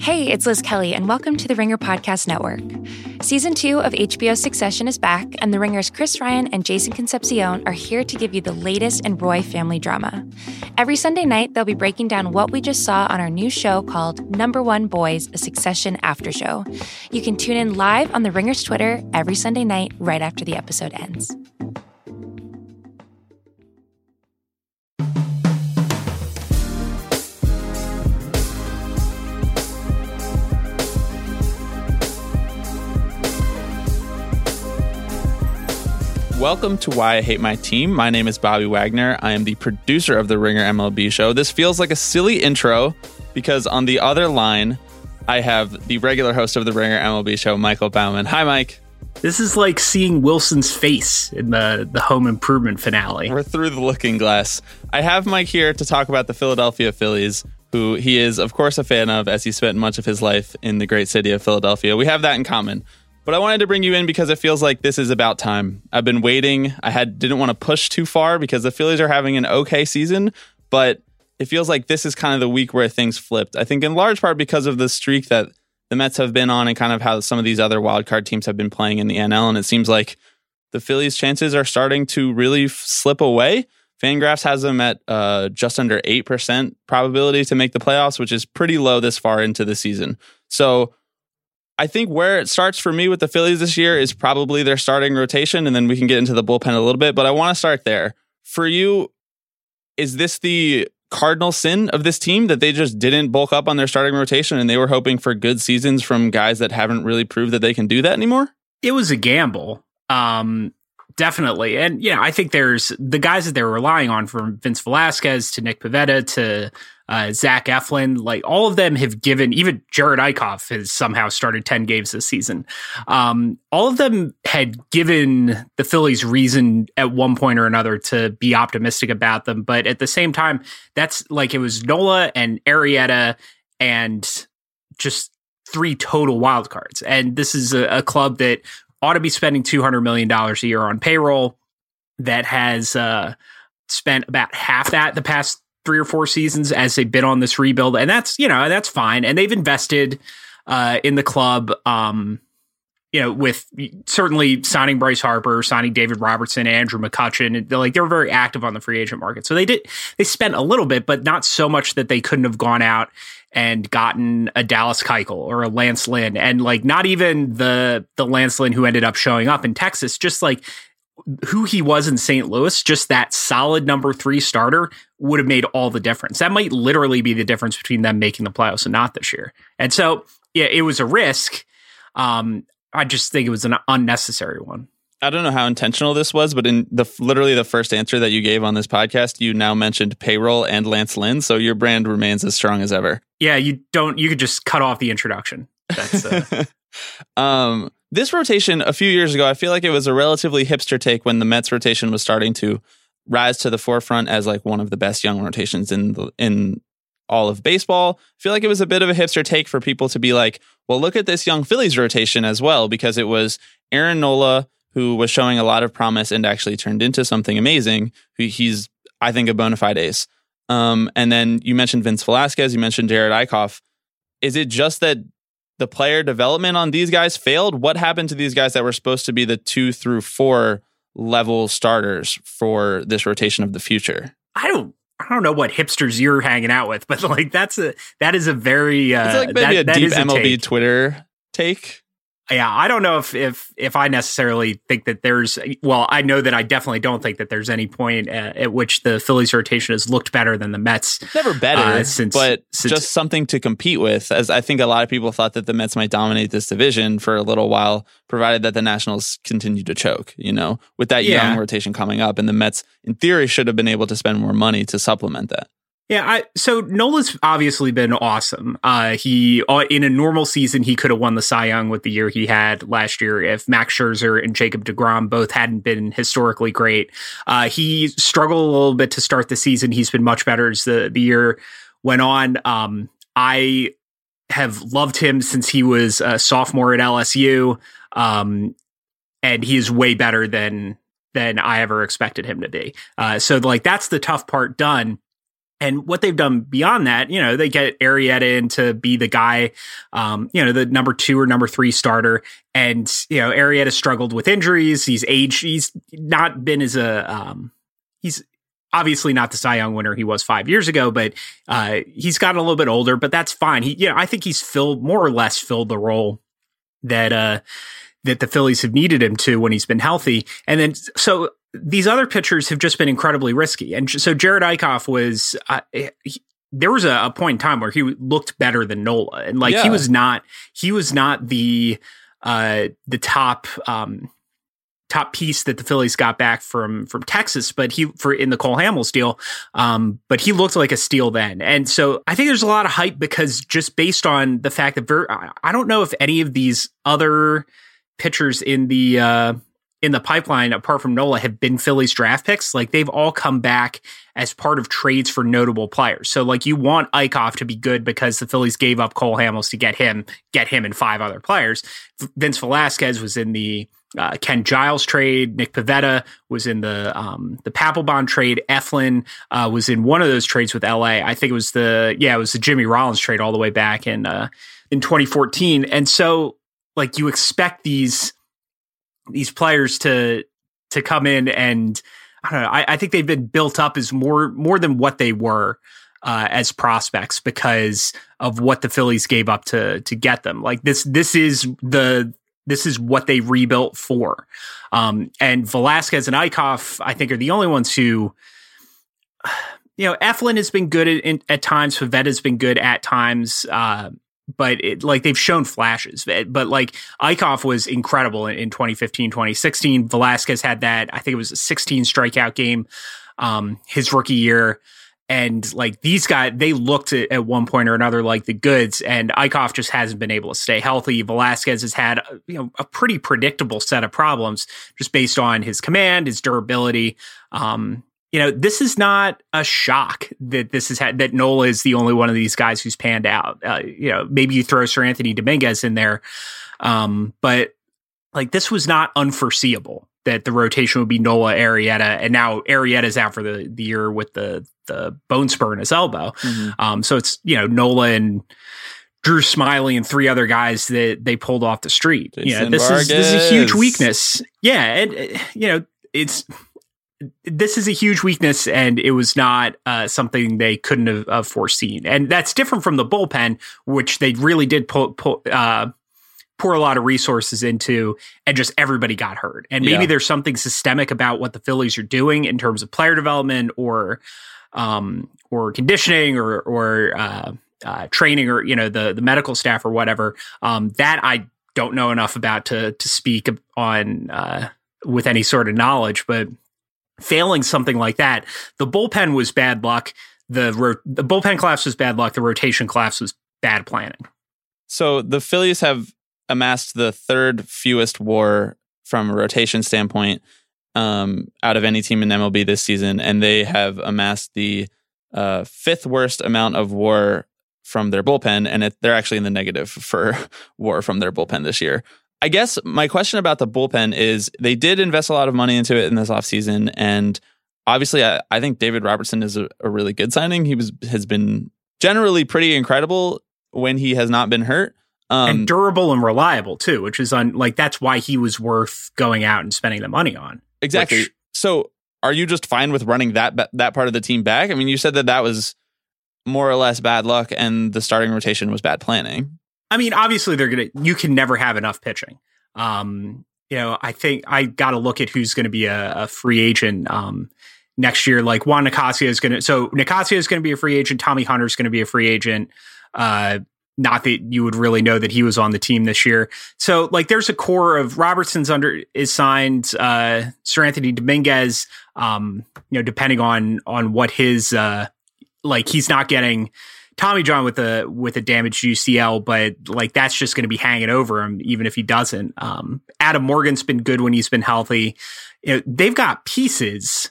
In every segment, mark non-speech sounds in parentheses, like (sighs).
Hey, it's Liz Kelly, and welcome to the Ringer Podcast Network. Season two of HBO's Succession is back, and the Ringers Chris Ryan and Jason Concepcion are here to give you the latest in Roy family drama. Every Sunday night, they'll be breaking down what we just saw on our new show called Number One Boys, a Succession After Show. You can tune in live on the Ringers Twitter every Sunday night right after the episode ends. Welcome to Why I Hate My Team. My name is Bobby Wagner. I am the producer of the Ringer MLB show. This feels like a silly intro because on the other line, I have the regular host of the Ringer MLB show, Michael Baumann. Hi, Mike. This is like seeing Wilson's face in the, the home improvement finale. We're through the looking glass. I have Mike here to talk about the Philadelphia Phillies, who he is, of course, a fan of as he spent much of his life in the great city of Philadelphia. We have that in common. But I wanted to bring you in because it feels like this is about time. I've been waiting. I had didn't want to push too far because the Phillies are having an okay season, but it feels like this is kind of the week where things flipped. I think in large part because of the streak that the Mets have been on and kind of how some of these other wildcard teams have been playing in the NL and it seems like the Phillies chances are starting to really f- slip away. Fangraphs has them at uh, just under 8% probability to make the playoffs, which is pretty low this far into the season. So I think where it starts for me with the Phillies this year is probably their starting rotation, and then we can get into the bullpen a little bit. But I want to start there. For you, is this the cardinal sin of this team that they just didn't bulk up on their starting rotation and they were hoping for good seasons from guys that haven't really proved that they can do that anymore? It was a gamble. Um, definitely. And yeah, I think there's the guys that they're relying on from Vince Velasquez to Nick Pivetta to uh, Zach Eflin, like all of them have given, even Jerad Eickhoff has somehow started 10 games this season. Um, all of them had given the Phillies reason at one point or another to be optimistic about them. But at the same time, that's like it was Nola and Arrieta and just three total wild cards. And this is a, a club that ought to be spending $200 million a year on payroll that has, uh, spent about half that the past three or four seasons as they've been on this rebuild, and that's you know that's fine. And they've invested uh, in the club. Um, you know, with certainly signing Bryce Harper, signing David Robertson, Andrew McCutchen, they're like they were very active on the free agent market. So they did they spent a little bit, but not so much that they couldn't have gone out and gotten a Dallas Keuchel or a Lance Lynn, and like not even the the Lance Lynn who ended up showing up in Texas, just like who he was in St. Louis, just that solid number three starter would have made all the difference. That might literally be the difference between them making the playoffs and not this year. And so, yeah, it was a risk. Um, I just think it was an unnecessary one. I don't know how intentional this was, but in the literally the first answer that you gave on this podcast, you now mentioned payroll and Lance Lynn, so your brand remains as strong as ever. Yeah, you don't. You could just cut off the introduction. That's. Uh, (laughs) um, this rotation a few years ago, I feel like it was a relatively hipster take when the Mets rotation was starting to rise to the forefront as like one of the best young rotations in the, in all of baseball. I feel like it was a bit of a hipster take for people to be like, well, look at this young Phillies rotation as well, because it was Aaron Nola who was showing a lot of promise and actually turned into something amazing. He's, I think, a bona fide ace. Um, and then you mentioned Vince Velasquez, you mentioned Jerad Eickhoff. Is it just that the player development on these guys failed? What happened to these guys that were supposed to be the two through four level starters for this rotation of the future? I don't I don't know what hipsters you're hanging out with, but like that's a that is a very uh, it's like maybe that, a deep MLB Twitter take yeah, I don't know if if if I necessarily think that there's well, I know that I definitely don't think that there's any point at, at which the Phillies rotation has looked better than the Mets. Never better, uh, since, but since, just something to compete with. As I think a lot of people thought that the Mets might dominate this division for a little while, provided that the Nationals continue to choke. You know, with that yeah. young rotation coming up, and the Mets, in theory, should have been able to spend more money to supplement that. Yeah, I, so Nola's obviously been awesome. Uh, he uh, in a normal season he could have won the Cy Young with the year he had last year if Max Scherzer and Jacob Degrom both hadn't been historically great. Uh, he struggled a little bit to start the season. He's been much better as the the year went on. Um, I have loved him since he was a sophomore at LSU, um, and he is way better than than I ever expected him to be. Uh, so like that's the tough part done And what they've done beyond that, you know, they get Arrieta in to be the guy, um, you know, the number two or number three starter. And, you know, Arrieta struggled with injuries. He's aged. He's not been as a, um, he's obviously not the Cy Young winner he was five years ago, but uh, he's gotten a little bit older, but that's fine. He, you know, I think he's filled more or less filled the role that, uh, that the Phillies have needed him to when he's been healthy. And then, so these other pitchers have just been incredibly risky. And so Jerad Eickhoff was, uh, he, there was a, a, point in time where he looked better than Nola, and like yeah. he was not, he was not the uh, the top um, top piece that the Phillies got back from from Texas, but he for in the Cole Hamels deal, um, but he looked like a steal then, and so I think there's a lot of hype because just based on the fact that Ver, I don't know if any of these other pitchers in the uh, in the pipeline, apart from Nola, have been Phillies draft picks. Like they've all come back as part of trades for notable players. So like you want Eickhoff to be good because the Phillies gave up Cole Hamels to get him, get him and five other players. Vince Velasquez was in the uh, Ken Giles trade. Nick Pivetta was in the um, the Papelbon trade. Eflin uh, was in one of those trades with LA. I think it was the yeah, it was the Jimmy Rollins trade all the way back in uh, in 2014. And so like you expect these these players to to come in and I don't know. I, I think they've been built up as more more than what they were uh, as prospects because of what the Phillies gave up to to get them. Like this, this is the this is what they rebuilt for. Um, and Velasquez and Eickhoff, I think, are the only ones who, (sighs) you know, Eflin has been good at, at times. Pivetta has been good at times. Uh, but it, like they've shown flashes. But like Eickhoff was incredible in, in 2015, 2016. Velasquez had that, I think it was a 16 strikeout game um, his rookie year. And like these guys, they looked at, at, one point or another like the goods, and Eickhoff just hasn't been able to stay healthy. Velasquez has had you know a pretty predictable set of problems just based on his command, his durability. Um, you know, this is not a shock that this is ha- that Nola is the only one of these guys who's panned out. Uh, you know, maybe you throw Seranthony Dominguez in there, um, but like this was not unforeseeable that the rotation would be Nola Arrieta, and now Arrieta's out for the, the year with the the bone spur in his elbow. Mm-hmm. Um, so it's you know Nola and Drew Smyly and three other guys that they pulled off the street. Jason yeah, this Vargas. is this is a huge weakness. Yeah, and you know it's this is a huge weakness, and it was not uh, something they couldn't have uh, foreseen. And that's different from the bullpen, which they really did pull, pull, uh, pour a lot of resources into, and just everybody got hurt. And maybe yeah. there's something systemic about what the Phillies are doing in terms of player development or um, or conditioning or or uh, uh, training or you know the the medical staff or whatever. Um, that I don't know enough about to to speak on uh, with any sort of knowledge, but failing something like that, the bullpen was bad luck. The ro- the bullpen collapse was bad luck. The rotation collapse was bad planning. So the Phillies have amassed the third fewest WAR from a rotation standpoint um, out of any team in MLB this season, and they have amassed the uh, fifth worst amount of WAR from their bullpen, and it, they're actually in the negative (laughs) for WAR from their bullpen this year. I guess my question about the bullpen is they did invest a lot of money into it in this offseason. And obviously, I, I think David Robertson is a, a, really good signing. He was has been generally pretty incredible when he has not been hurt. Um, and durable and reliable too, which is on like that's why he was worth going out and spending the money on. Exactly. Which, so, are you just fine with running that that part of the team back? I mean, you said that that was more or less bad luck, and the starting rotation was bad planning. I mean, obviously they're gonna. You can never have enough pitching. Um, you know, I think I got to look at who's going to be a, a, free agent um, next year. Like Juan Nicasio is going to. So Nicasio is going to be a free agent. Tommy Hunter is going to be a free agent. Uh, not that you would really know that he was on the team this year. So like there's a core of Robertson's under is signed, uh Seranthony Dominguez, um, you know, depending on on what his uh like he's not getting Tommy John with a with a damaged UCL, but like that's just going to be hanging over him even if he doesn't. Um, Adam Morgan's been good when he's been healthy. You know, they've got pieces.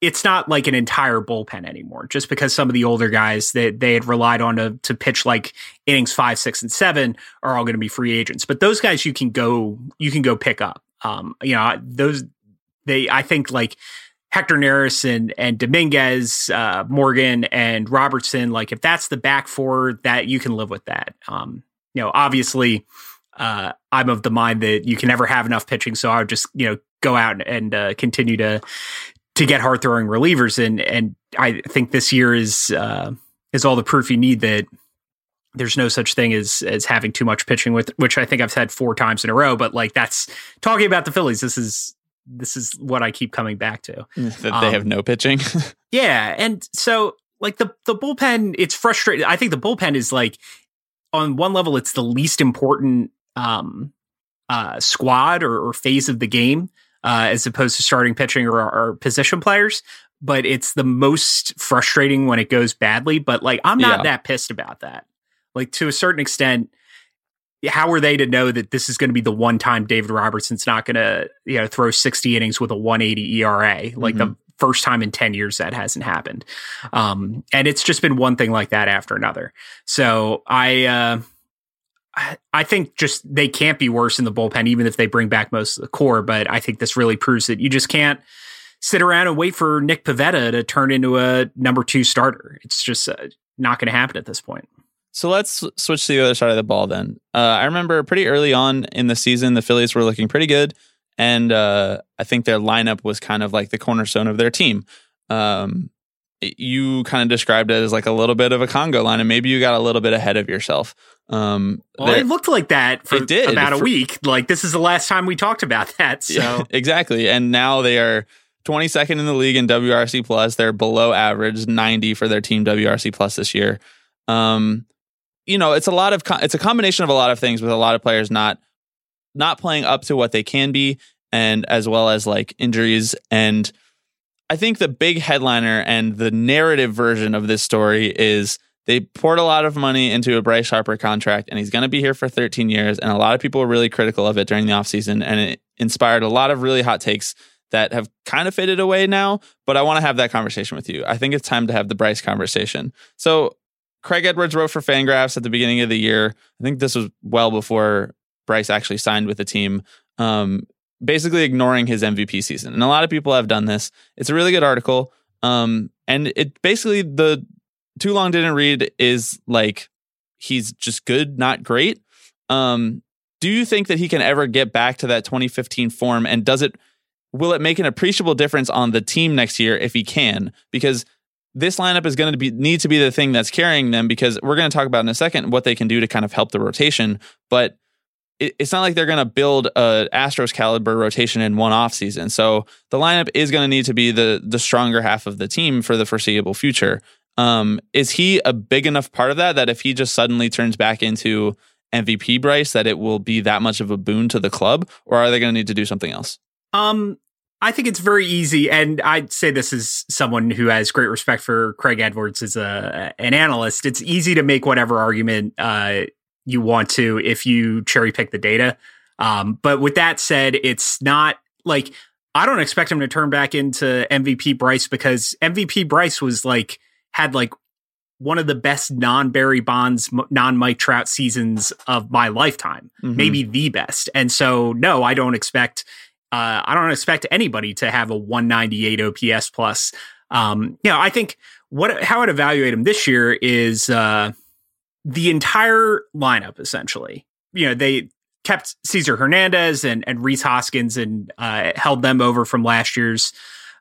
It's not like an entire bullpen anymore, just because some of the older guys that they, had relied on to to pitch like innings five, six, and seven are all going to be free agents. But those guys you can go you can go pick up. Um, you know, those they I think like Hector Neris and and Dominguez, uh, Morgan and Robertson, like if that's the back four, that you can live with that. Um, you know, obviously, uh, I'm of the mind that you can never have enough pitching, so I would just you know go out and uh, continue to to get hard throwing relievers, and and I think this year is uh, is all the proof you need that there's no such thing as as having too much pitching with which I think I've said four times in a row. But like that's talking about the Phillies. This is this is what I keep coming back to. That they um, have no pitching. (laughs) yeah, and so like the the bullpen, it's frustrating. I think the bullpen is like on one level, it's the least important um, uh, squad or, or, phase of the game uh, as opposed to starting pitching or, or position players. But it's the most frustrating when it goes badly. But like, I'm not yeah. that pissed about that. Like to a certain extent, how are they to know that this is going to be the one time David Robertson's not going to you know throw 60 innings with a 180 ERA like mm-hmm. the first time in 10 years that hasn't happened. Um, and it's just been one thing like that after another. So I uh, I think just they can't be worse in the bullpen even if they bring back most of the core but I think this really proves that you just can't sit around and wait for Nick Pivetta to turn into a number 2 starter. It's just uh, not going to happen at this point so let's switch to the other side of the ball then. Uh, I remember pretty early on in the season, the Phillies were looking pretty good. And uh, I think their lineup was kind of like the cornerstone of their team. Um, you kind of described it as like a little bit of a Congo line, and maybe you got a little bit ahead of yourself. Um, well, it looked like that for did, about for, a week. Like this is the last time we talked about (laughs) that. So yeah, (laughs) exactly, and now they are 22nd in the league in WRC plus. They're below average, 90 for their team WRC plus this year. Um, you know, it's a lot of it's a combination of a lot of things with a lot of players not not playing up to what they can be, and as well as like injuries. And I think the big headliner and the narrative version of this story is they poured a lot of money into a Bryce Harper contract, and he's going to be here for 13 years. And a lot of people were really critical of it during the offseason, and it inspired a lot of really hot takes that have kind of faded away now, but I want to have that conversation with you. I think it's time to have the Bryce conversation. So Craig Edwards wrote for Fangraphs at the beginning of the year. I think this was well before Bryce actually signed with the team. Um, basically ignoring his MVP season, and a lot of people have done this. It's a really good article, um, and it basically the too long didn't read is like he's just good, not great. Um, do you think that he can ever get back to that 2015 form? And does it will it make an appreciable difference on the team next year if he can? Because this lineup is going to be need to be the thing that's carrying them because we're going to talk about in a second what they can do to kind of help the rotation. But it, it's not like they're going to build a Astros caliber rotation in one off season. So the lineup is going to need to be the the stronger half of the team for the foreseeable future. Um, is he a big enough part of that that if he just suddenly turns back into MVP Bryce, that it will be that much of a boon to the club, or are they going to need to do something else? Um, I think it's very easy, and I'd say this is someone who has great respect for Craig Edwards as a an analyst. It's easy to make whatever argument uh, you want to if you cherry pick the data. Um, but with that said, it's not like I don't expect him to turn back into MVP Bryce because MVP Bryce was like had like one of the best non Barry Bonds, non Mike Trout seasons of my lifetime, mm-hmm. maybe the best. And so, no, I don't expect uh, I don't expect anybody to have a 198 OPS plus. Um, you know, I think what how I'd evaluate him this year is uh, the entire lineup essentially. You know, they kept Cesar Hernandez and and Rhys Hoskins and uh, held them over from last year's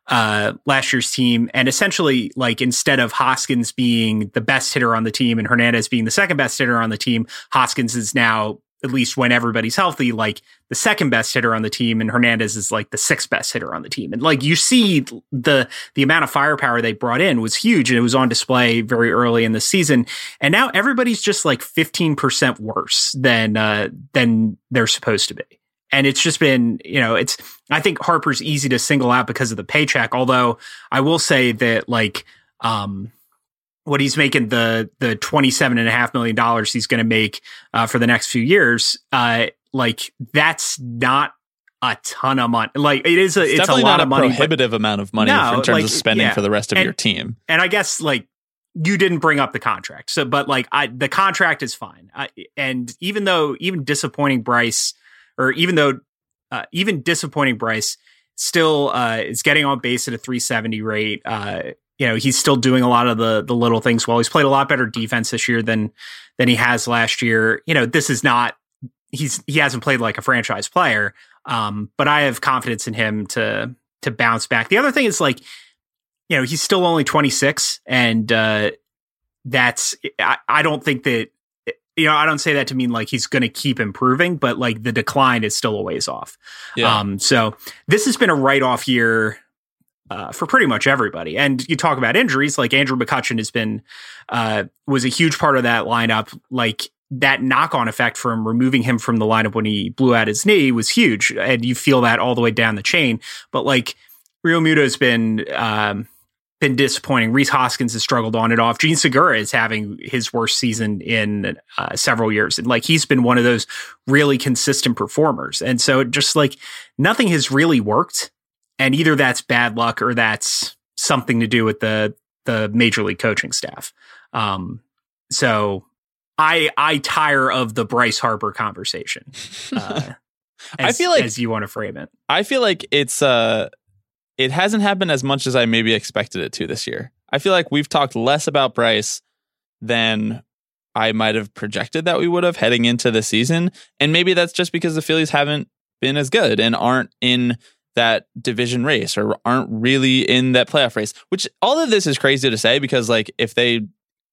uh, last year's team. And essentially, like instead of Hoskins being the best hitter on the team and Hernandez being the second best hitter on the team, Hoskins is now at least when everybody's healthy, like the second best hitter on the team, and Hernandez is like the sixth best hitter on the team. And like you see the the amount of firepower they brought in was huge, and it was on display very early in the season. And now everybody's just like fifteen percent worse than uh, than they're supposed to be. And it's just been, you know, it's I think Harper's easy to single out because of the paycheck. Although I will say that like um what he's making the the twenty seven and a half million dollars he's going to make uh, for the next few years, uh, like that's not a ton of money. Like it is a it's, it's a lot of money, prohibitive amount of money no, in terms like, of spending yeah. for the rest of and, your team. And I guess like you didn't bring up the contract, so but like I the contract is fine. I, and even though even disappointing Bryce, or even though uh, even disappointing Bryce still uh, is getting on base at a 370 rate. Uh, you know, he's still doing a lot of the the little things well. He's played a lot better defense this year than than he has last year. You know, this is not he's he hasn't played like a franchise player. Um, but I have confidence in him to to bounce back. The other thing is like, you know, he's still only 26 and uh that's I, I don't think that you know, I don't say that to mean like he's going to keep improving, but like the decline is still a ways off. Yeah. Um, so this has been a write off year uh, for pretty much everybody. And you talk about injuries, like Andrew McCutchen has been uh, was a huge part of that lineup. Like that knock on effect from removing him from the lineup when he blew out his knee was huge, and you feel that all the way down the chain. But like Realmuto has been. Um, been disappointing. Rhys Hoskins has struggled on and off. Jean Segura is having his worst season in uh, several years. And like he's been one of those really consistent performers. And so just like nothing has really worked. And either that's bad luck or that's something to do with the the major league coaching staff. Um, so I I tire of the Bryce Harper conversation. (laughs) Uh, as, I feel like as you want to frame it. I feel like it's uh it hasn't happened as much as I maybe expected it to this year. I feel like we've talked less about Bryce than I might have projected that we would have heading into the season. And maybe that's just because the Phillies haven't been as good and aren't in that division race or aren't really in that playoff race, which all of this is crazy to say because, like, if they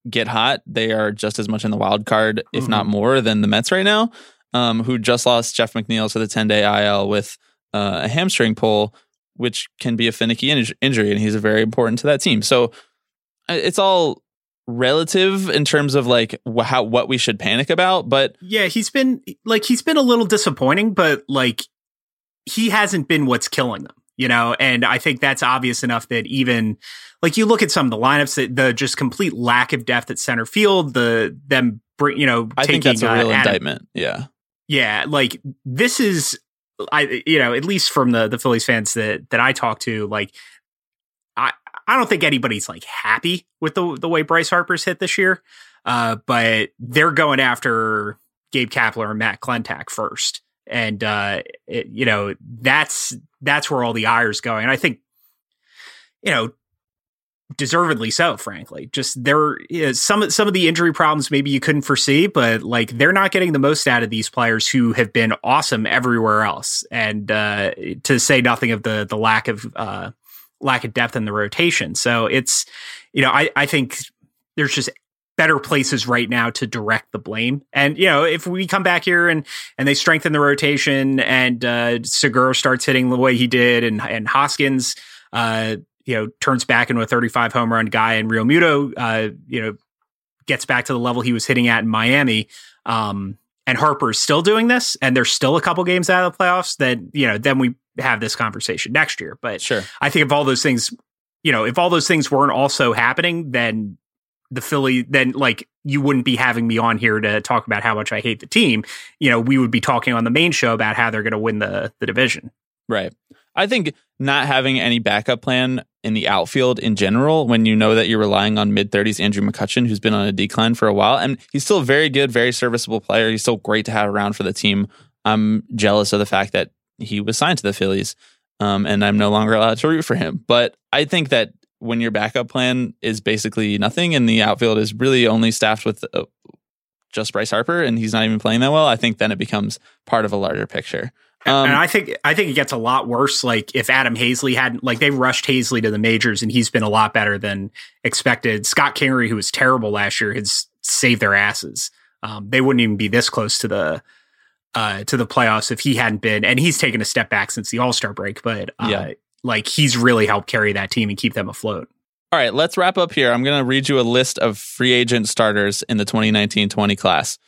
get hot, they are just as much in the wild card, if mm-hmm. not more, than the Mets right now, um, who just lost Jeff McNeil to the 10 day IL with uh, a hamstring pull which can be a finicky in- injury, and he's very important to that team. So it's all relative in terms of like how what we should panic about. But yeah, he's been like he's been a little disappointing, but like he hasn't been what's killing them, you know. And I think that's obvious enough that even like you look at some of the lineups, the just complete lack of depth at center field, the them bring you know. I taking, think that's a real uh, indictment. Yeah. Yeah, like this is I you know at least from the the Phillies fans that that I talk to, like I I don't think anybody's like happy with the the way Bryce Harper's hit this year, uh, but they're going after Gabe Kapler and Matt Klentak first, and uh, it, you know that's that's where all the ire's going. And I think you know deservedly so frankly. Just there some some of the injury problems maybe you couldn't foresee but like they're not getting the most out of these players who have been awesome everywhere else. And uh, to say nothing of the the lack of uh, lack of depth in the rotation. So it's you know i i think there's just better places right now to direct the blame. And you know, if we come back here and and they strengthen the rotation and uh Segura starts hitting the way he did and and Hoskins uh you know, turns back into a 35 home run guy and Realmuto, uh, you know, gets back to the level he was hitting at in Miami. Um, and Harper's still doing this and there's still a couple games out of the playoffs that, you know, then we have this conversation next year. But sure. I think if all those things, you know, if all those things weren't also happening, then the Philly, then like you wouldn't be having me on here to talk about how much I hate the team. You know, we would be talking on the main show about how they're going to win the the division. Right. I think not having any backup plan in the outfield in general, when you know that you're relying on mid 30s Andrew McCutchen, who's been on a decline for a while, and he's still a very good, very serviceable player. He's still great to have around for the team. I'm jealous of the fact that he was signed to the Phillies, um, and I'm no longer allowed to root for him. But I think that when your backup plan is basically nothing and the outfield is really only staffed with uh, just Bryce Harper and he's not even playing that well, I think then it becomes part of a larger picture. Um, and I think I think it gets a lot worse. Like if Adam Haseley hadn't like they rushed Haseley to the majors and he's been a lot better than expected. Scott Kingery, who was terrible last year, has saved their asses. Um, they wouldn't even be this close to the uh, to the playoffs if he hadn't been. And he's taken a step back since the All Star break, but uh, yeah. Like he's really helped carry that team and keep them afloat. All right, let's wrap up here. I'm going to read you a list of free agent starters in the 2019-20 class.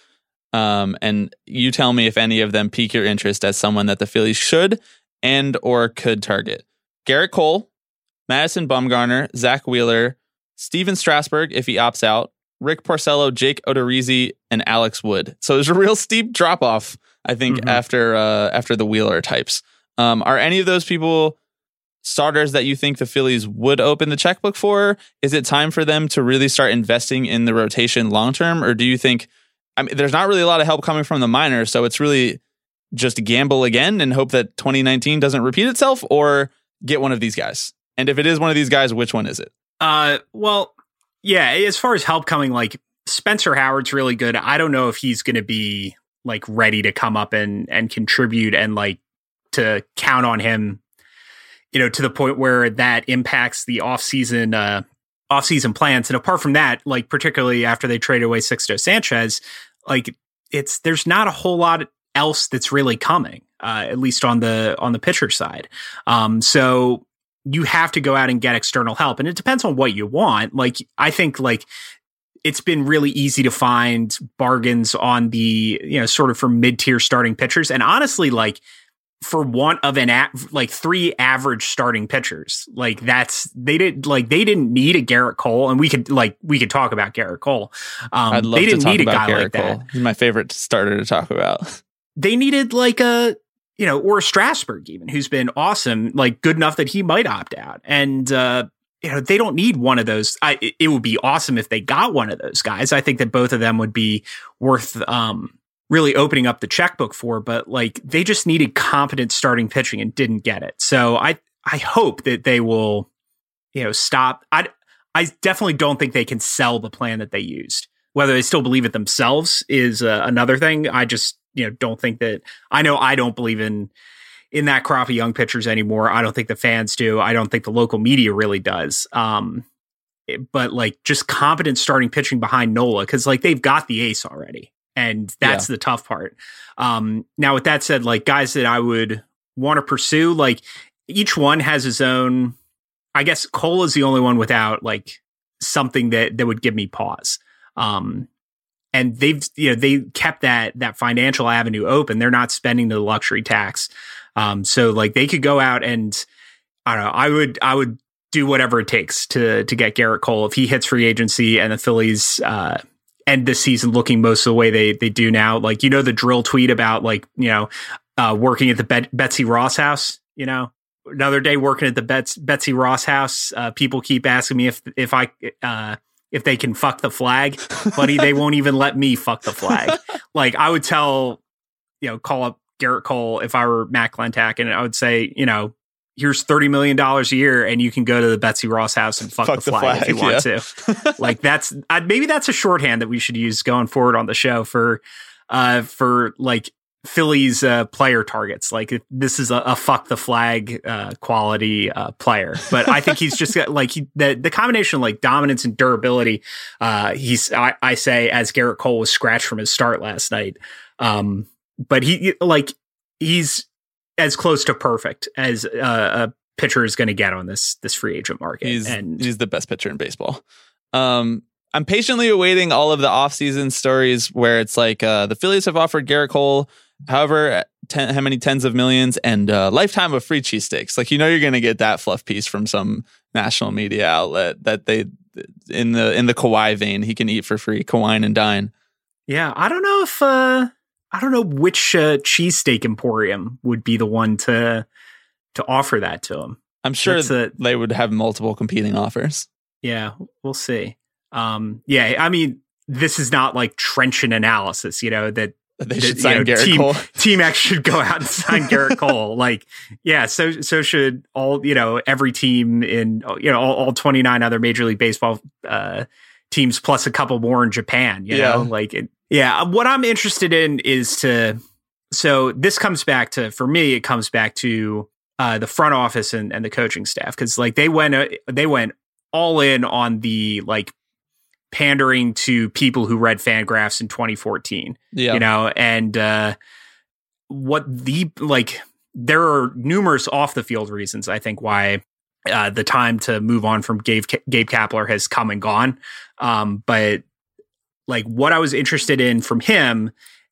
Um, and you tell me if any of them pique your interest as someone that the Phillies should and or could target. Gerrit Cole, Madison Bumgarner, Zack Wheeler, Stephen Strasburg if he opts out, Rick Porcello, Jake Odorizzi, and Alex Wood. So there's a real steep drop off, I think, mm-hmm. after uh, after the Wheeler types. Um, are any of those people starters that you think the Phillies would open the checkbook for? Is it time for them to really start investing in the rotation long term, or do you think I mean, there's not really a lot of help coming from the minors, so it's really just gamble again and hope that 2019 doesn't repeat itself, or get one of these guys? And if it is one of these guys, which one is it? Uh, well, yeah. As far as help coming, like Spencer Howard's really good. I don't know if he's going to be like ready to come up and and contribute and like to count on him, you know, to the point where that impacts the offseason uh offseason plans. And apart from that, like particularly after they trade away Sixto Sanchez, like it's there's not a whole lot else that's really coming, uh, at least on the on the pitcher side. Um, so you have to go out and get external help, and it depends on what you want. Like I think like it's been really easy to find bargains on the you know sort of for mid tier starting pitchers, and honestly, like for want of an a- like three average starting pitchers. Like that's they didn't like they didn't need a Gerrit Cole and we could like we could talk about Gerrit Cole. Um I'd love they didn't need a guy Gerrit like Cole. that. He's my favorite starter to talk about. (laughs) They needed like a you know or Strasburg even who's been awesome like good enough that he might opt out. And uh you know they don't need one of those. I, it would be awesome if they got one of those guys. I think that both of them would be worth um really opening up the checkbook for, but like they just needed competent starting pitching and didn't get it. So I I hope that they will, you know, stop. I I definitely don't think they can sell the plan that they used. Whether they still believe it themselves is uh, another thing. I just you know don't think that. I know I don't believe in in that crop of young pitchers anymore. I don't think the fans do. I don't think the local media really does. Um, but like just competent starting pitching behind Nola because like they've got the ace already and that's yeah. the tough part. Um, now, with that said, like guys that I would want to pursue, like each one has his own. I guess Cole is the only one without like something that that would give me pause. Um, and they've you know they kept that that financial avenue open. They're not spending the luxury tax. Um, so like they could go out and I don't know. I would I would do whatever it takes to to get Gerrit Cole if he hits free agency and the Phillies uh, end the season looking most of the way they they do now. Like you know the drill tweet about like you know uh, working at the Bet- Betsy Ross house. You know another day working at the Bets- Betsy Ross house. Uh, people keep asking me if if I uh, if they can fuck the flag, buddy. they won't even let me fuck the flag. (laughs) like I would tell you know call up Gerrit Cole if I were Matt Klentak, and I would say you know here's $30 million a year and you can go to the Betsy Ross house and fuck, fuck the, flag the, flag if you want yeah. to. (laughs) like that's uh, maybe that's a shorthand that we should use going forward on the show for uh for like Phillies uh, player targets. Like this is a, a fuck the flag uh, quality uh, player, but I think he's just got (laughs) like he, the the combination of like dominance and durability. Uh, he's I, I, say as Gerrit Cole was scratched from his start last night, um, but he like he's as close to perfect as uh, a pitcher is going to get on this this free agent market. He's, and he's the best pitcher in baseball. Um, I'm patiently awaiting all of the offseason stories where it's like uh, the Phillies have offered Gerrit Cole, however, ten, how many tens of millions and uh, lifetime of free cheesesteaks. Like you know, you're going to get that fluff piece from some national media outlet that they in the in the Kawhi vein, he can eat for free, Kawhi and dine. Yeah, I don't know if uh, I don't know which uh, cheesesteak emporium would be the one to to offer that to him. I'm sure that they would have multiple competing offers. Yeah, we'll see. Um, yeah, I mean, this is not like trenchant analysis, you know, that they should sign you know, Gerrit team, Cole. (laughs) Team X should go out and sign Gerrit (laughs) Cole. Like, yeah, so so should all you know every team in you know all, all 29 other Major League Baseball uh, teams plus a couple more in Japan. You yeah. know, like it, yeah, what I'm interested in is to. So this comes back to for me. It comes back to uh, the front office and, and the coaching staff because like they went uh, they went all in on the like pandering to people who read fan graphs in 2014. Yeah, you know, and uh, what the like there are numerous off the field reasons I think why uh, the time to move on from Gabe Gabe Kapler has come and gone. Um, but like what I was interested in from him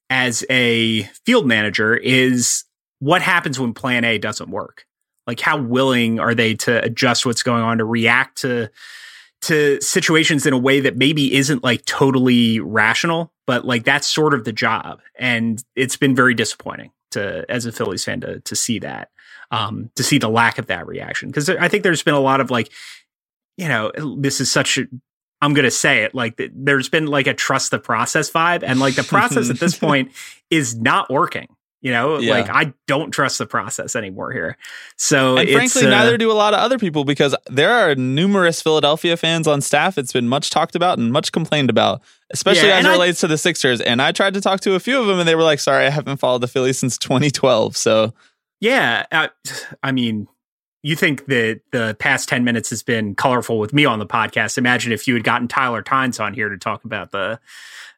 as a field manager is what happens when plan A doesn't work? Like how willing are they to adjust what's going on to react to to situations in a way that maybe isn't like totally rational, but like that's sort of the job. And it's been very disappointing to as a Phillies fan to to see that. Um, to see the lack of that reaction. Because I think there's been a lot of like, you know, this is such I'm going to say it like there's been like a trust the process vibe and like the process at this (laughs) point is not working. You know, Yeah. like I don't trust the process anymore here. So And frankly, uh, neither do a lot of other people because there are numerous Philadelphia fans on staff. It's been much talked about and much complained about, especially Yeah, as it I- relates to the Sixers. And I tried to talk to a few of them, and they were like, "Sorry, I haven't followed the Phillies since 2012." So Yeah, uh, I mean, you think that the past ten minutes has been colorful with me on the podcast. Imagine if you had gotten Tyler Tynes on here to talk about the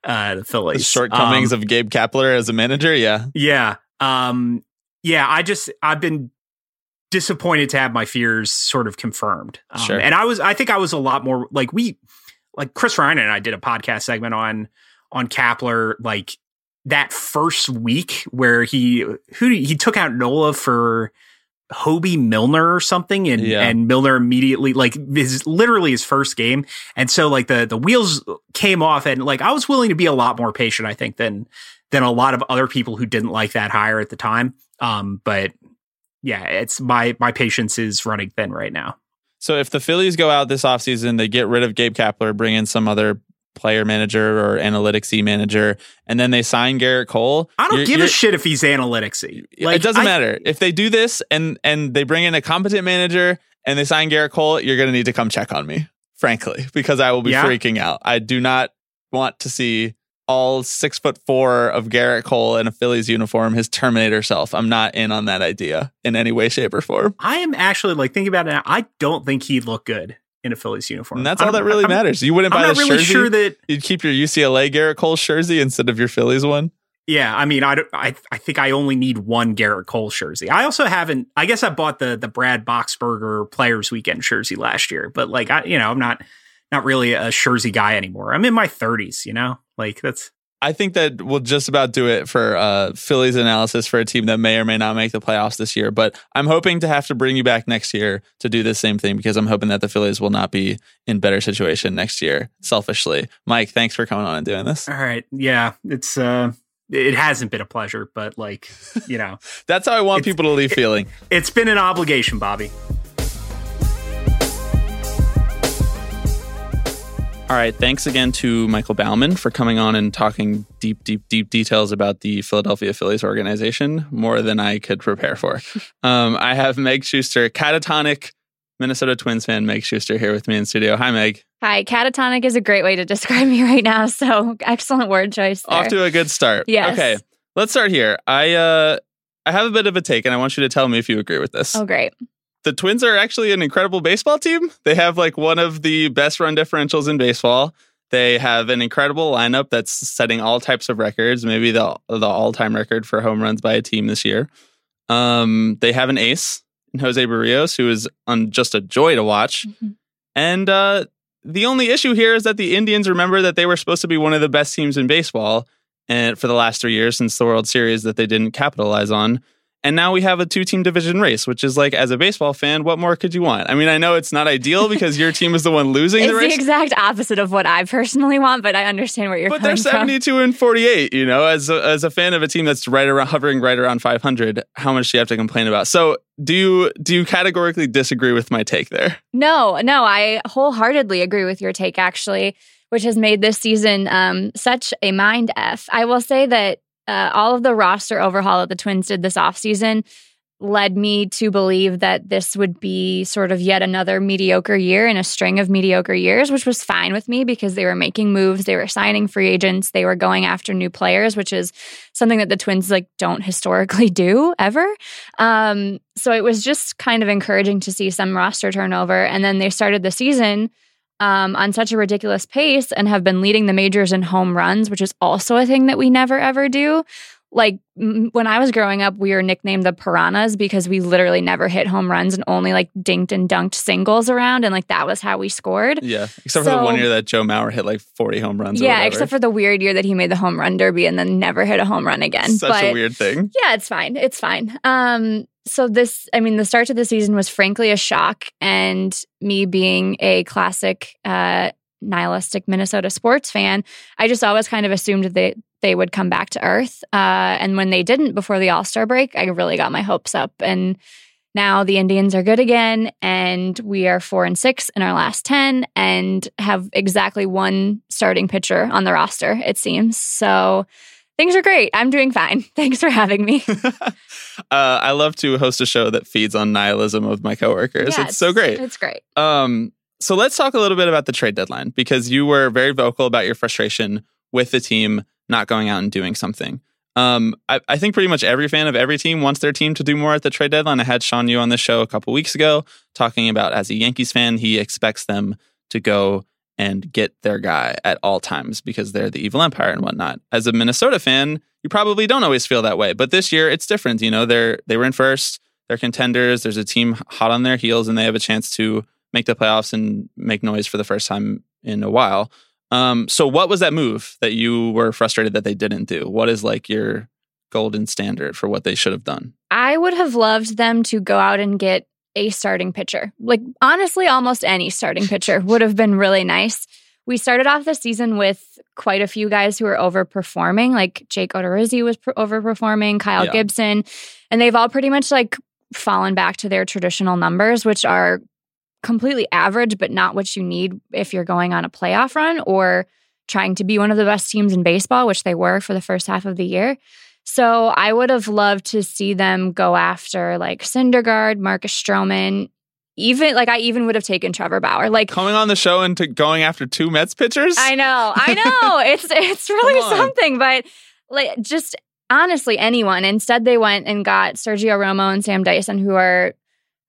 uh, the the shortcomings Um, of Gabe Kapler as a manager, yeah, Yeah. Um yeah, I just I've been disappointed to have my fears sort of confirmed. Um, Sure. And I was I think I was a lot more like we like Chris Ryan and I did a podcast segment on on Kapler like that first week where he who he took out Nola for Hoby Milner or something and Yeah. and Milner immediately like his literally his first game. And so like the the wheels came off and like I was willing to be a lot more patient I think than than a lot of other people who didn't like that hire at the time. Um but yeah it's my my patience is running thin right now. So if the Phillies go out this offseason, they get rid of Gabe Kapler, bring in some other player manager or analytics manager, and then they sign Gerrit Cole. I don't give a shit if he's analyticsy it doesn't I- matter if they do this and and they bring in a competent manager and they sign Gerrit Cole. You're going to need to come check on me, frankly, because I will be Yeah? freaking out. I do not want to see all six foot four of Gerrit Cole in a Phillies uniform, his Terminator self. I'm not in on that idea in any way, shape, or form. I am actually like thinking about it now I don't think he'd look good in a Phillies uniform And that's all that really I'm- matters. You wouldn't I'm buy the really jersey. sure that You'd keep your UCLA Gerrit Cole jersey instead of your Phillies one. Yeah, I mean, I, don't- I I think I only need one Gerrit Cole jersey. I also haven't. I guess I bought the the Brad Boxberger Players Weekend jersey last year, but like I, you know, I'm not not really a jersey guy anymore. I'm in my 30s, you know, like that's I think that will just about do it for uh, Phillies analysis for a team that may or may not make the playoffs this year. But I'm hoping to have to bring you back next year to do the same thing because I'm hoping that the Phillies will not be in better situation next year. Selfishly, Mike, thanks for coming on and doing this. all right. Yeah, it's uh, it hasn't been a pleasure, but like you know, (laughs) That's how I want people to leave feeling. it's been an obligation, Bobby. All right. Thanks again to Michael Baumann for coming on and talking deep, deep, deep details about the Philadelphia Phillies organization, more than I could prepare for. (laughs) um, I have Meg Schuster, catatonic Minnesota Twins fan, Meg Schuster, here with me in studio. Hi, Meg. Hi, catatonic is a great way to describe (laughs) me right now. So (laughs) excellent word choice. There. Off to a good start. Yes. Okay. Let's start here. I uh I have a bit of a take and I want you to tell me if you agree with this. oh, great. The Twins are actually an incredible baseball team. They have like one of the best run differentials in baseball. They have an incredible lineup that's setting all types of records, maybe the the all-time record for home runs by a team this year. Um, they have an ace in Jose Berrios, who is on just a joy to watch. Mhm. And uh, the only issue here is that the Indians remember that they were supposed to be one of the best teams in baseball, and for the last three years since the World Series that they didn't capitalize on. And now we have a two team division race, which is like, as a baseball fan, what more could you want? I mean, I know it's not ideal (laughs) because your team is the one losing It's the race. the exact opposite of what I personally want, but I understand where you're but they're coming from. 72 and 48. You know, as a, as a fan of a team that's right around hovering right around 500, how much do you have to complain about? So, do you do you categorically disagree with my take there? No, no, I wholeheartedly agree with your take, actually, which has made this season um, such a mind F. I will say that uh, all of the roster overhaul that the Twins did this offseason led me to believe that this would be sort of yet another mediocre year in a string of mediocre years, which was fine with me because they were making moves, they were signing free agents, they were going after new players, which is something that the Twins like don't historically (laughs) do ever. Um, so it was just kind of encouraging to see some roster turnover. And then they started the season um, on such a ridiculous pace and have been leading the majors in home runs, which is also a thing that we never ever do. Like m- when I was growing up, we were nicknamed the piranhas because we literally never hit home runs and only like dinked and dunked singles around. And like that was how we scored. Yeah, except for the one year that Joe Mauer hit like 40 home runs. Yeah, except for the weird year that he made the home run derby and then never hit a home run again. such but a weird thing. yeah, it's fine. It's fine. Um, so this, I mean, the start to the season was frankly a shock, and me being a classic uh, nihilistic Minnesota sports fan, I just always kind of assumed that they would come back to earth. Uh, and when they didn't before the All Star break, I really got my hopes up. And now the Indians are good again, and we are four and six in our last ten, and have exactly one starting pitcher on the roster. It seems so Things are great. I'm doing fine. (laughs) Thanks for having me. (laughs) uh, I love to host a show that feeds on nihilism of my coworkers. Yeah, it's so great. It's great. Um, so let's talk a little bit about the trade deadline because you were very vocal about your frustration with the team not going out and doing something. Um, I, I, think pretty much every fan of every team wants their team to do more at the trade deadline. I had Sean Yu on the show a couple weeks ago talking about as a Yankees fan, he expects them to go and get their guy at all times because they're the evil empire and whatnot. As a Minnesota fan, you probably don't always feel that way, but this year it's different. You know, they're they were in first, they're contenders. There's a team hot on their heels, and they have a chance to make the playoffs and make noise for the first time in a while. Um, so what was that move that you were frustrated that they didn't do? What is like your golden standard for what they should have done? I would have loved them to go out and get a starting pitcher. Like honestly, almost any starting pitcher (laughs) would have been really nice. We started off the season with quite a few guys who were overperforming, like Jake Odorizzi was overperforming, Kyle yeah. Gibson, and they've all pretty much like fallen back to their traditional numbers, which are completely average, but not what you need if you're going on a playoff run or trying to be one of the best teams in baseball, which they were for the first half of the year. So I would have loved to see them go after like Syndergaard, Marcus Stroman, even like I even would have taken Trevor Bauer. Like coming on the show and to going after two Mets pitchers. I know, I know. (laughs) it's it's really something, but like just honestly, anyone. Instead, they went and got Sergio Romo and Sam Dyson, who are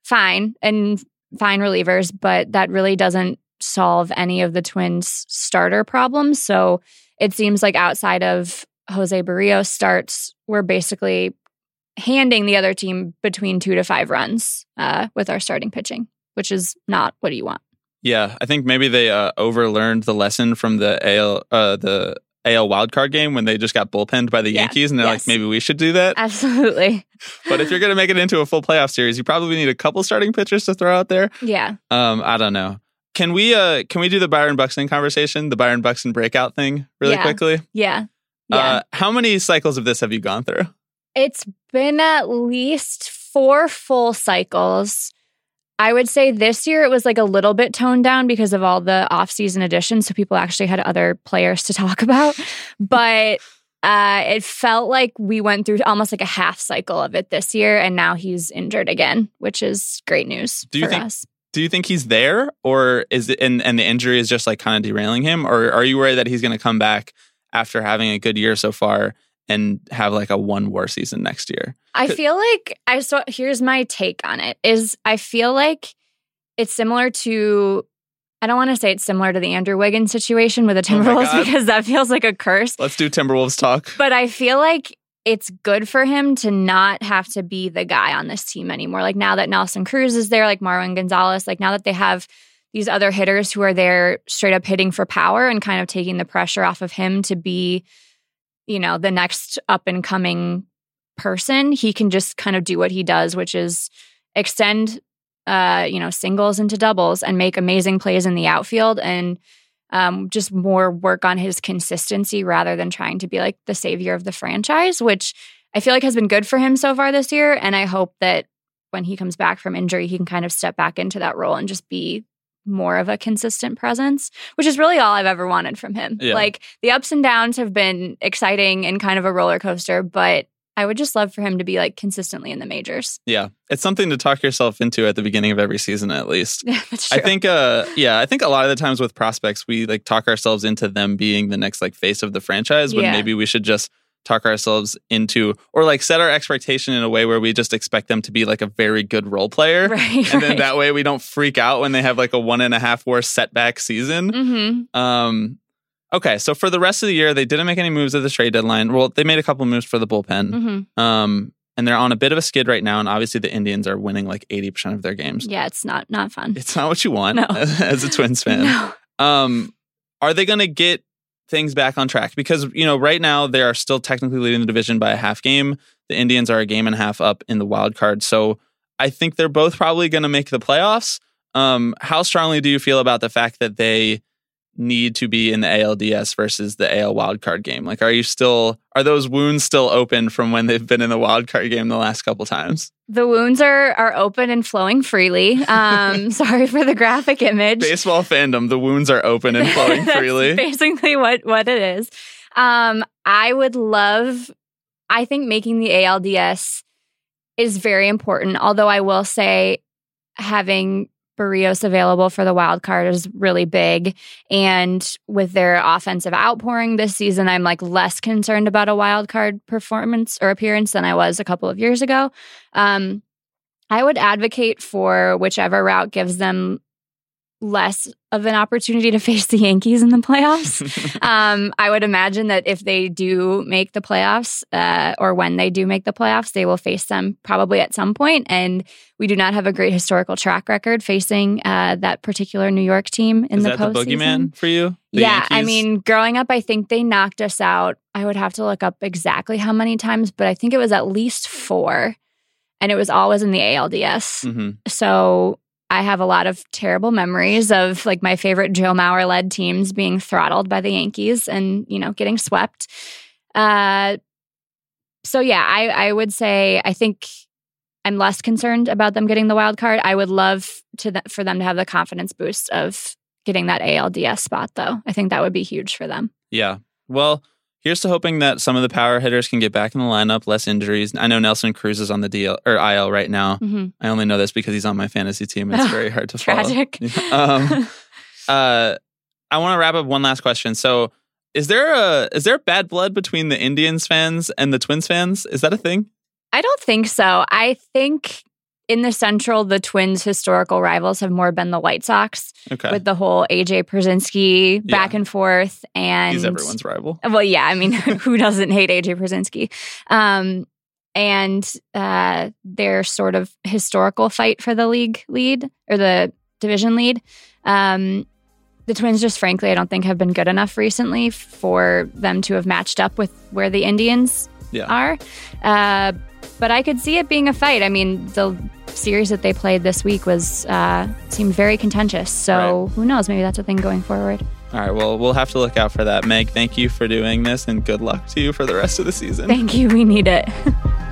fine and fine relievers, but that really doesn't solve any of the Twins' starter problems. So it seems like outside of Jose Berrios starts, we're basically handing the other team between two to five runs uh, with our starting pitching, which is not what you want. Yeah, I think maybe they uh, overlearned the lesson from the AL uh, the AL wildcard game when they just got bullpenned by the yeah. Yankees, and they're yes. like, maybe we should do that. Absolutely. (laughs) but if you're going to make it into a full playoff series, you probably need a couple starting pitchers to throw out there. Yeah. Um, I don't know. Can we uh can we do the Byron Buxton conversation, the Byron Buxton breakout thing, really yeah. quickly? Yeah. Yeah. Uh, how many cycles of this have you gone through? It's been at least four full cycles. I would say this year it was like a little bit toned down because of all the off-season additions, so people actually had other players to talk (laughs) about. But uh, it felt like we went through almost like a half cycle of it this year, and now he's injured again, which is great news do you think, us. Do you think he's there, or is it and, and the injury is just like kind of derailing him, or are you worried that he's going to come back after having a good year so far and have like a one war season next year. I feel like I saw here's my take on it is I feel like it's similar to I don't want to say it's similar to the Andrew Wiggins situation with the oh Timberwolves oh because that feels like a curse. Let's do Timberwolves talk. But I feel like it's good for him to not have to be the guy on this team anymore. Like now that Nelson Cruz is there, like Marwin Gonzalez, like now that they have these other hitters who are there straight up hitting for power and kind of taking the pressure off of him to be, you know, the next up and coming person. He can just kind of do what he does, which is extend, uh, you know, singles into doubles and make amazing plays in the outfield and um, just more work on his consistency rather than trying to be like the savior of the franchise, which I feel like has been good for him so far this year. And I hope that when he comes back from injury, he can kind of step back into that role and just be more of a consistent presence, which is really all I've ever wanted from him. Yeah. Like the ups and downs have been exciting and kind of a roller coaster, but I would just love for him to be like consistently in the majors. Yeah. It's something to talk yourself into at the beginning of every season at least. (laughs) Yeah, that's true. I think uh yeah, I think a lot of the times with prospects we like talk ourselves into them being the next like face of the franchise when yeah. maybe we should just talk ourselves into or like set our expectation in a way where we just expect them to be like a very good role player right, and then that way we don't freak out when they have like a one and a half war setback season mm-hmm. um okay so for the rest of the year they didn't make any moves at the trade deadline well they made a couple moves for the bullpen mm-hmm. um and they're on a bit of a skid right now and obviously the indians are winning like 80% of their games yeah it's not not fun it's not what you want no. (laughs) as a twins (laughs) fan no. um are they going to get things back on track because you know right now they are still technically leading the division by a half game. The Indians are a game and a half up in the wild card, so I think they're both probably going to make the playoffs. Um, how strongly do you feel about the fact that they need to be in the ALDS versus the AL wildcard game? Like, are you still are those wounds still open from when they've been in the wildcard game the last couple times? The wounds are are open and flowing freely. Um, (laughs) sorry for the graphic image. Baseball fandom, the wounds are open and flowing (laughs) freely. Basically, what what it is. Um, I would love. I think making the ALDS is very important. Although I will say, having Berrios available for the wild card is really big. And with their offensive outpouring this season, I'm like less concerned about a wild card performance or appearance than I was a couple of years ago. Um, I would advocate for whichever route gives them less of an opportunity to (laughs) face the Yankees in the playoffs. (laughs) um, I would imagine that if they do make the playoffs, uh, or when they do make the playoffs, they will face them probably at some point. And we do not have a great historical track record facing uh, that particular New York team in Is the that postseason. the boogeyman for you? Yeah, I mean, growing up, I think they knocked us out. I would have to look up exactly how many times, but I think it was at least four, and it was always in the ALDS. Mhm. So I have a lot of terrible memories of like my favorite Joe Mauer led teams being throttled by the Yankees and you know getting swept. Uh, so yeah, I I would say I think I'm less concerned about them getting the wild card. I would love to th- for them to have the confidence boost of getting that ALDS spot though. I think that would be huge for them. Yeah. Well, here's to hoping that some of the power hitters can get back in the lineup, less injuries. I know Nelson Cruz is on the DL or IL right now. hmm I only know this because he's on my fantasy team. It's very hard to follow. Tragic. (laughs) um, (laughs) uh, I want to wrap up one last question. So, is there a is there bad blood between the Indians fans and the Twins fans? Is that a thing? I don't think so. I think in the Central, the Twins' historical rivals have more been the White Sox Okay, with the whole AJ Pierzynski back Yeah. and forth. And he's everyone's rival. well, yeah, I mean, (laughs) who doesn't hate AJ Pierzynski? Um, and uh, their sort of historical fight for the league lead or the division lead. Um, the Twins, just frankly, I don't think have been good enough recently for them to have matched up with where the Indians Yeah. are. Uh, but I could see it being a fight. I mean, the series that they played this week was uh, seemed very contentious. So who knows? Maybe that's a thing going forward. All right. Well, we'll have to look out for that. Meg, thank you for doing this, and good luck to you for the rest of the season. Thank you. We need it. (laughs)